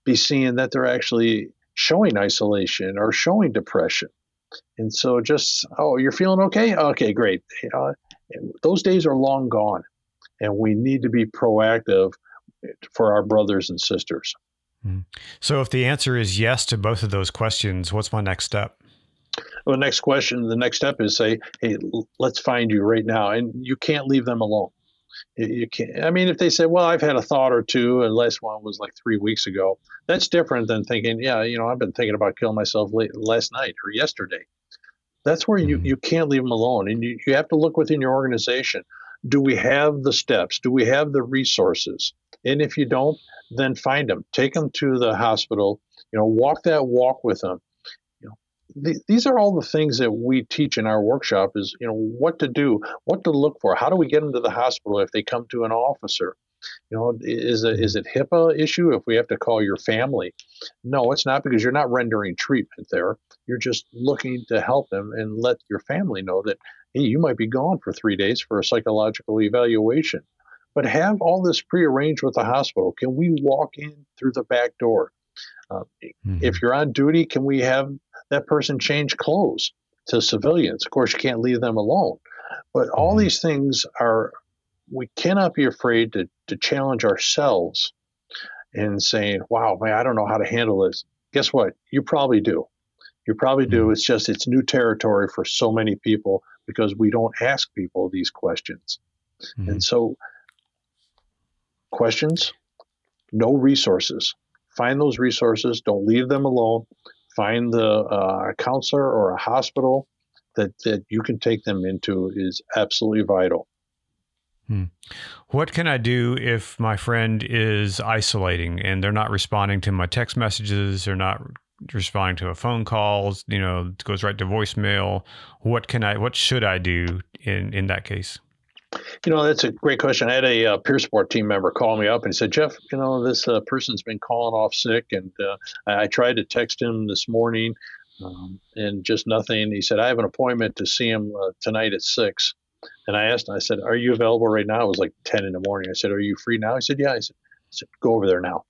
be seeing that they're actually showing isolation or showing depression. And so just, oh, you're feeling okay? Okay, great. Know, those days are long gone. And we need to be proactive for our brothers and sisters.
Mm-hmm. So, if the answer is yes to both of those questions, what's my next step?
Well, the next question, the next step is say, hey, let's find you right now. And you can't leave them alone. You can't, I mean, if they say, well, I've had a thought or two, and last one was like three weeks ago, that's different than thinking, yeah, you know, I've been thinking about killing myself late, last night or yesterday. That's where you, mm-hmm. you can't leave them alone. And you, you have to look within your organization. Do we have the steps? Do we have the resources? And if you don't, then find them. Take them to the hospital. You know, walk that walk with them. Th- these are all the things that we teach in our workshop. Is you know what to do, what to look for. How do we get them to the hospital if they come to an officer? You know, is it is it HIPAA issue if we have to call your family? No, it's not because you're not rendering treatment there. You're just looking to help them and let your family know that hey, you might be gone for three days for a psychological evaluation. But have all this prearranged with the hospital. Can we walk in through the back door? Uh, mm-hmm. If you're on duty, can we have that person change clothes to civilians? Of course, you can't leave them alone. But all mm-hmm. these things are, we cannot be afraid to, to challenge ourselves in saying, wow, man, I don't know how to handle this. Guess what? You probably do. You probably do. Mm-hmm. It's just, it's new territory for so many people because we don't ask people these questions. Mm-hmm. And so, questions, no resources. Find those resources. Don't leave them alone. Find the uh, counselor or a hospital that, that you can take them into is absolutely vital.
Hmm. What can I do if my friend is isolating and they're not responding to my text messages? They're not responding to a phone calls, You know, goes right to voicemail. What can I? What should I do in in that case?
You know, that's a great question. I had a uh, peer support team member call me up and he said, Jeff, you know, this uh, person's been calling off sick, and uh, I tried to text him this morning, um, and just nothing. He said, I have an appointment to see him uh, tonight at six. And I asked him, I said, Are you available right now? It was like 10 in the morning. I said, Are you free now? He said, Yeah. I said, I said Go over there now.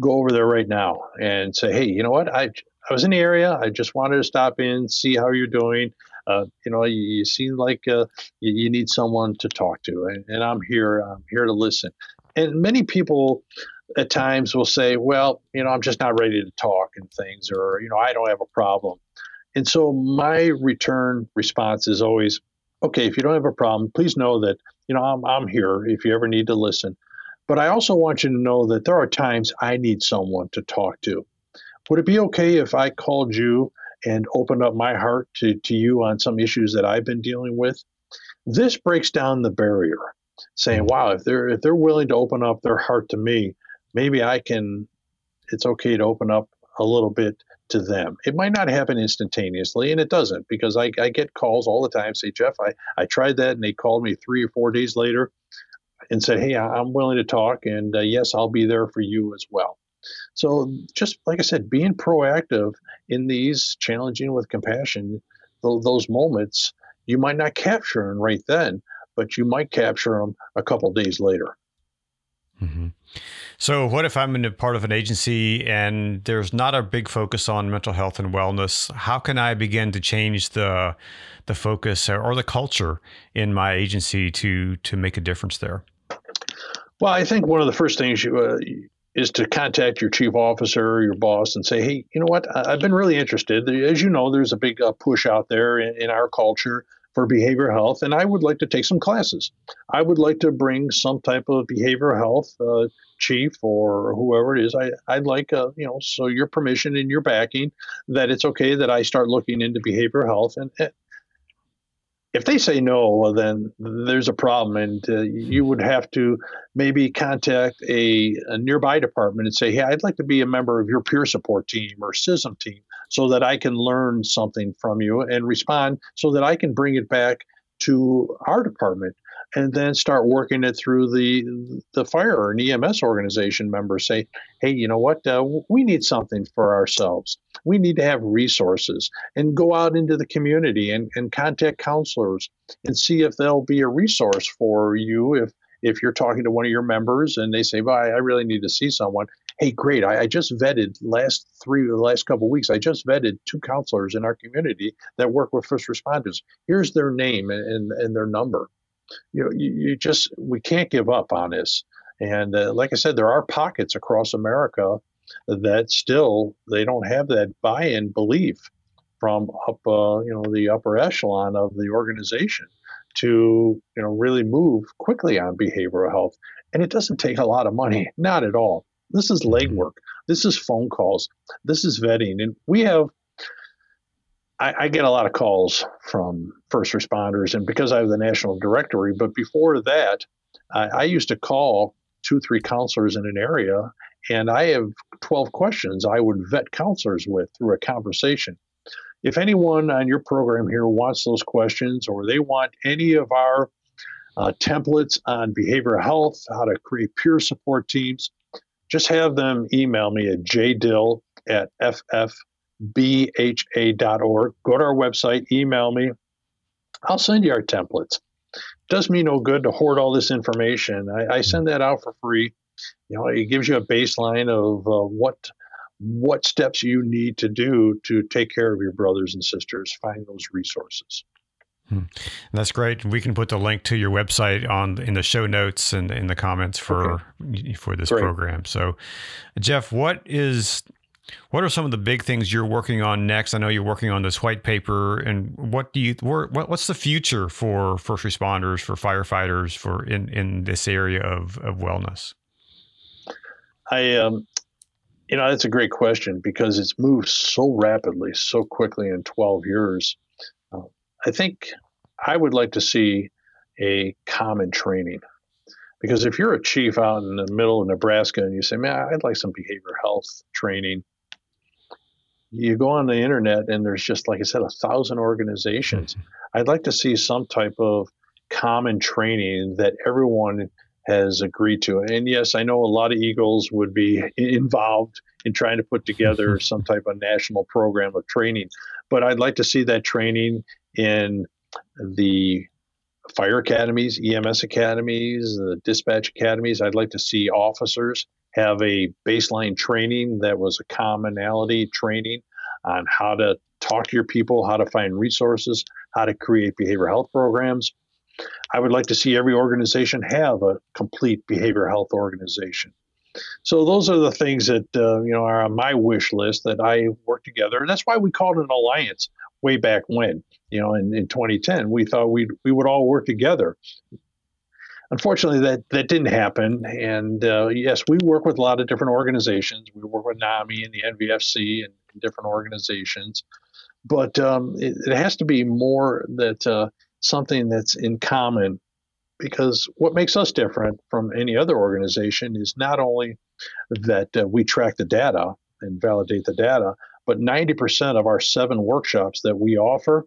Go over there right now and say, Hey, you know what? I, I was in the area. I just wanted to stop in, see how you're doing. Uh, you know, you, you seem like uh, you, you, need someone to talk to, and, and I'm here. I'm here to listen. And many people at times will say, "Well, you know, I'm just not ready to talk and things," or you know, I don't have a problem. And so my return response is always, okay, if you don't have a problem, please know that, you know, I'm, I'm here if you ever need to listen. But I also want you to know that there are times I need someone to talk to. Would it be okay if I called you and opened up my heart to, to you on some issues that I've been dealing with? This breaks down the barrier, saying, wow, if they're if they're willing to open up their heart to me, maybe I can it's okay to open up a little bit to them. It might not happen instantaneously, and it doesn't because I, I get calls all the time say, Jeff, I, I tried that, and they called me three or four days later and said, Hey, I'm willing to talk, and uh, yes, I'll be there for you as well. So, just like I said, being proactive in these challenging with compassion, those moments, you might not capture them right then, but you might capture them a couple days later.
Mm-hmm. So, what if I'm in a part of an agency and there's not a big focus on mental health and wellness? How can I begin to change the the focus or the culture in my agency to to make a difference there?
Well, I think one of the first things you, uh, is to contact your chief officer, or your boss, and say, "Hey, you know what? I've been really interested. As you know, there's a big uh, push out there in, in our culture for behavioral health, and I would like to take some classes. I would like to bring some type of behavioral health uh, chief or whoever it is. I, I'd like, uh, you know, so your permission and your backing that it's okay that I start looking into behavioral health. And, if they say no, then there's a problem, and uh, you would have to maybe contact a, a, nearby department and say, "Hey, I'd like to be a member of your peer support team or CISM team, so that I can learn something from you and respond, so that I can bring it back to our department." and then start working it through the the fire and EMS organization members. Say, hey, you know what? Uh, we need something for ourselves. We need to have resources and go out into the community and, and contact counselors and see if they'll be a resource for you if if you're talking to one of your members and they say, well, I, really need to see someone. Hey, great. I, I just vetted last three the last couple weeks. I just vetted two counselors in our community that work with first responders. Here's their name and, and, and their number you know, you, you just we can't give up on this. And uh, like I said, there are pockets across America that still they don't have that buy-in belief from up, uh, you know, the upper echelon of the organization to, you know, really move quickly on behavioral health. And it doesn't take a lot of money, not at all. This is mm-hmm. legwork. This is phone calls. This is vetting. And we have, I, I, get a lot of calls from first responders, and because I have the national directory, but before that, I, I used to call two, three counselors in an area, and I have 12 questions I would vet counselors with through a conversation. If anyone on your program here wants those questions or they want any of our uh, templates on behavioral health, how to create peer support teams, just have them email me at jdill at ffbha.org. Go to our website, email me. I'll send you our templates. It does me no good to hoard all this information. I, I send that out for free. You know, it gives you a baseline of uh, what what steps you need to do to take care of your brothers and sisters. Find those resources.
Hmm. That's great. We can put the link to your website on in the show notes and in the comments for okay. for this great. program. So, Jeff, what is what are some of the big things you're working on next? I know you're working on this white paper, and what do you what, what's the future for first responders, for firefighters, for in in this area of of wellness?
I um, you know that's a great question because it's moved so rapidly, so quickly in 12 years I think I would like to see a common training. Because if you're a chief out in the middle of Nebraska and you say, man, I'd like some behavioral health training, you go on the internet and there's just, like I said, a thousand organizations. Mm-hmm. I'd like to see some type of common training that everyone has agreed to. And yes, I know a lot of Eagles would be involved in trying to put together some type of national program of training, but I'd like to see that training in the fire academies, EMS academies, the dispatch academies. I'd like to see officers have a baseline training that was a commonality training on how to talk to your people, how to find resources, how to create behavioral health programs. I would like to see every organization have a complete behavioral health organization. So those are the things that uh, you know are on my wish list that I work together, and that's why we called an alliance way back when. You know, in, in 2010, we thought we we would all work together. Unfortunately, that that didn't happen. And uh, yes, we work with a lot of different organizations. We work with NAMI and the NVFC and different organizations, but um, it, it, has to be more that uh, something that's in common because what makes us different from any other organization is not only that uh, we track the data and validate the data, but 90% of our seven workshops that we offer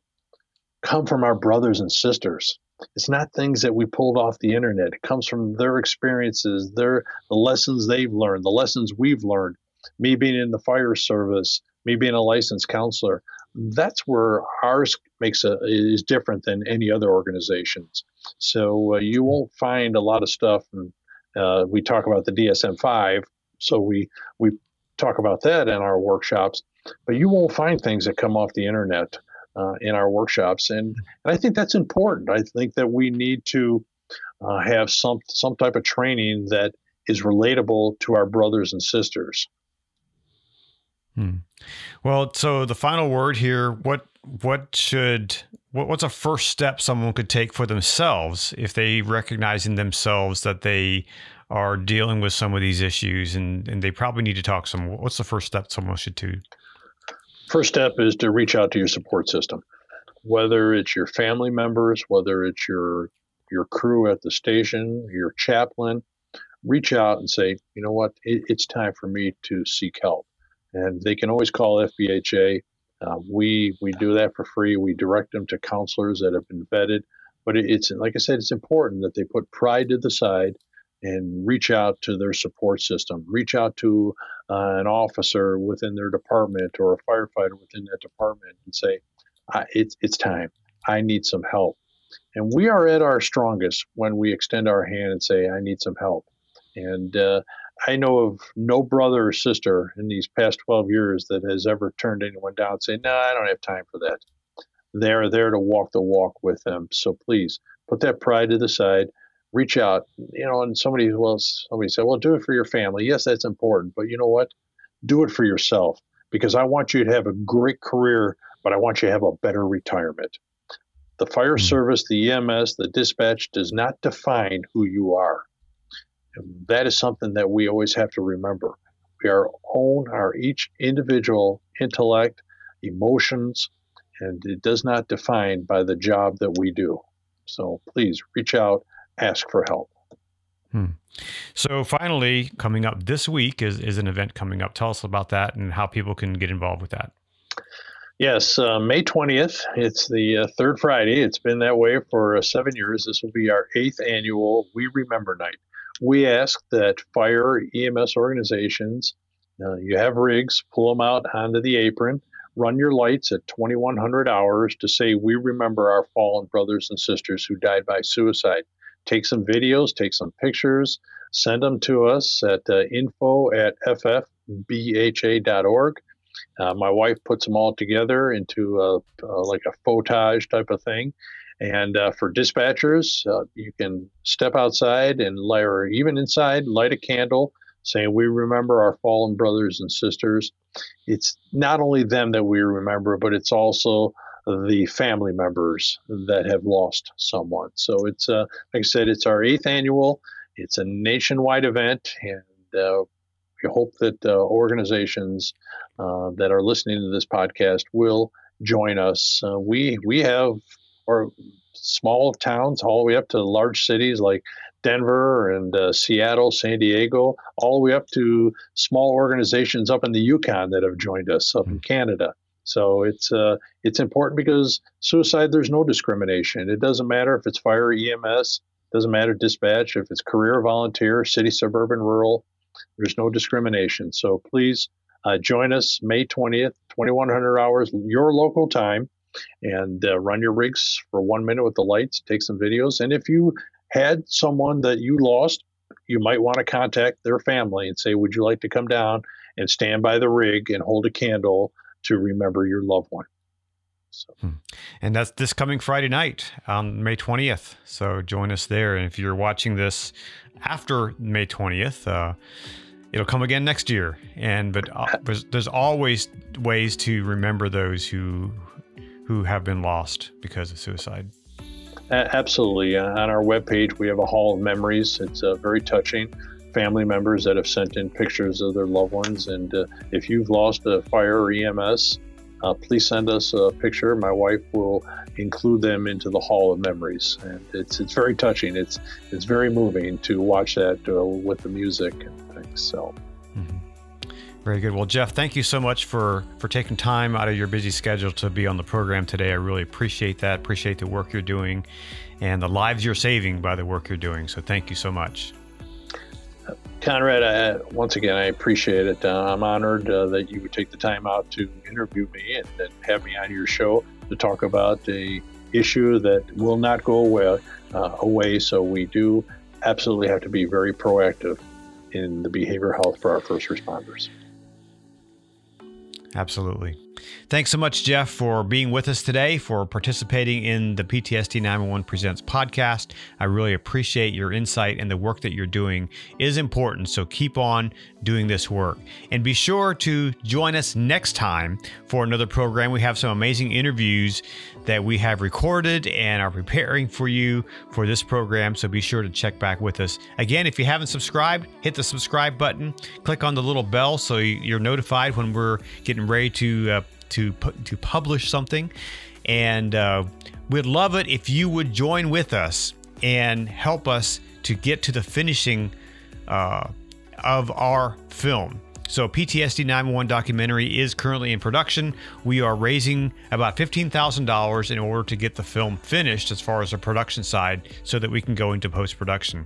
come from our brothers and sisters. It's not things that we pulled off the internet. It comes from their experiences, their the lessons they've learned, the lessons we've learned. Me being in the fire service, me being a licensed counselor, that's where ours makes a is different than any other organizations. So uh, you won't find a lot of stuff. And, uh, we talk about the DSM five, so we we talk about that in our workshops. But you won't find things that come off the internet uh, in our workshops, and, and I think that's important. I think that we need to uh, have some some type of training that is relatable to our brothers and sisters.
Hmm. Well, so the final word here: what what should what, what's a first step someone could take for themselves if they recognize in themselves that they are dealing with some of these issues and, and they probably need to talk some what's the first step someone should do?
First step is to reach out to your support system. Whether it's your family members whether it's your your crew at the station your chaplain reach out and say you know what? It, it's time for me to seek help and they can always call fbha uh, we we do that for free we direct them to counselors that have been vetted but it, it's like i said it's important that they put pride to the side and reach out to their support system, reach out to uh, an officer within their department or a firefighter within that department and say, it's, it's time. I need some help. And we are at our strongest when we extend our hand and say, I need some help. And uh, I know of no brother or sister in these past 12 years that has ever turned anyone down and say, No, I don't have time for that. They're there to walk the walk with them. So please put that pride to the side reach out. You know, and somebody well, somebody said, "Well, do it for your family." Yes, that's important, but you know what? Do it for yourself because I want you to have a great career, but I want you to have a better retirement. The fire mm-hmm. service, the EMS, the dispatch does not define who you are. That is something that we always have to remember. We are own our each individual intellect, emotions, and it does not define by the job that we do. So please reach out, ask for help.
Hmm. So finally, coming up this week is, is an event coming up. Tell us about that and how people can get involved with that.
Yes, uh, May 20th. It's the uh, third Friday. It's been that way for uh, seven years. This will be our eighth annual We Remember Night. We ask that fire EMS organizations, uh, you have rigs, pull them out onto the apron, run your lights at 2100 hours to say we remember our fallen brothers and sisters who died by suicide. Take some videos, take some pictures, send them to us at uh, info at ffbha.org. Uh, my wife puts them all together into a, uh, like a photage type of thing. And uh, for dispatchers, uh, you can step outside and light, or even inside, light a candle saying we remember our fallen brothers and sisters. It's not only them that we remember, but it's also the family members that have lost someone. So it's, uh, like I said, it's our eighth annual. It's a nationwide event, and uh, we hope that uh, organizations uh, that are listening to this podcast will join us. Uh, we we have or small towns all the way up to large cities like Denver and uh, Seattle, San Diego, all the way up to small organizations up in the Yukon that have joined us up in hmm. Canada. So it's uh, it's important because suicide there's no discrimination. It doesn't matter if it's fire, EMS, doesn't matter dispatch, if it's career volunteer, city, suburban, rural. There's no discrimination. So please uh, join us May 20th, 2100 hours, your local time, and uh, run your rigs for one minute with the lights. Take some videos, and if you had someone that you lost, you might want to contact their family and say, Would you like to come down and stand by the rig and hold a candle to remember your loved one?
So. Hmm. And that's this coming Friday night on May 20th. So join us there. And if you're watching this after May 20th, uh, it'll come again next year. And but uh, there's, there's always ways to remember those who who have been lost because of suicide.
Absolutely. Uh, on our webpage, we have a hall of memories. It's uh, very touching. Family members that have sent in pictures of their loved ones. And uh, if you've lost a fire or EMS, uh, please send us a picture. My wife will include them into the hall of memories. And it's, it's very touching. It's, it's very moving to watch that uh, with the music and things. So.
Very good. Well, Jeff, thank you so much for for taking time out of your busy schedule to be on the program today. I really appreciate that. Appreciate the work you're doing and the lives you're saving by the work you're doing. So thank you so much.
Conrad, I, once again, I appreciate it. Uh, I'm honored uh, that you would take the time out to interview me and, and, have me on your show to talk about a issue that will not go away. Uh, away. So we do absolutely have to be very proactive in the behavioral health for our first responders.
Absolutely. Thanks so much, Jeff, for being with us today, for participating in the PTSD 911 Presents podcast. I really appreciate your insight and the work that you're doing is important. So keep on doing this work. And be sure to join us next time for another program. We have some amazing interviews that we have recorded and are preparing for you for this program. So be sure to check back with us. Again, if you haven't subscribed, hit the subscribe button, click on the little bell so you're notified when we're getting ready to. Uh, to to publish something, and uh, we'd love it if you would join with us and help us to get to the finishing uh, of our film. So, PTSD 911 documentary is currently in production. We are raising about $15,000 in order to get the film finished as far as the production side so that we can go into post production.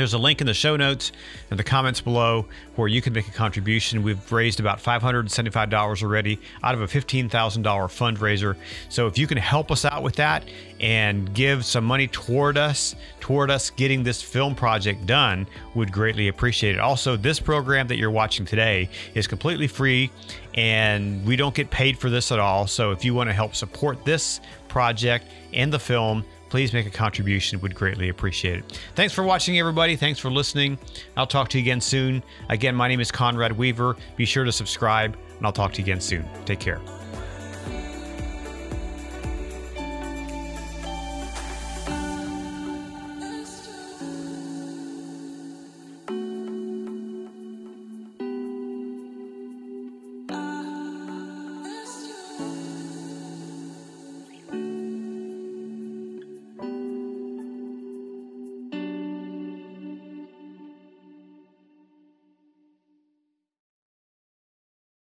There's a link in the show notes and the comments below where you can make a contribution. We've raised about $575 already out of a $15,000 fundraiser. So if you can help us out with that and give some money toward us, toward us getting this film project done, would greatly appreciate it. Also, this program that you're watching today is completely free and we don't get paid for this at all. So if you want to help support this project and the film, please make a contribution. Would greatly appreciate it. Thanks for watching, everybody. Thanks for listening. I'll talk to you again soon. Again, my name is Conrad Weaver. Be sure to subscribe, and I'll talk to you again soon. Take care.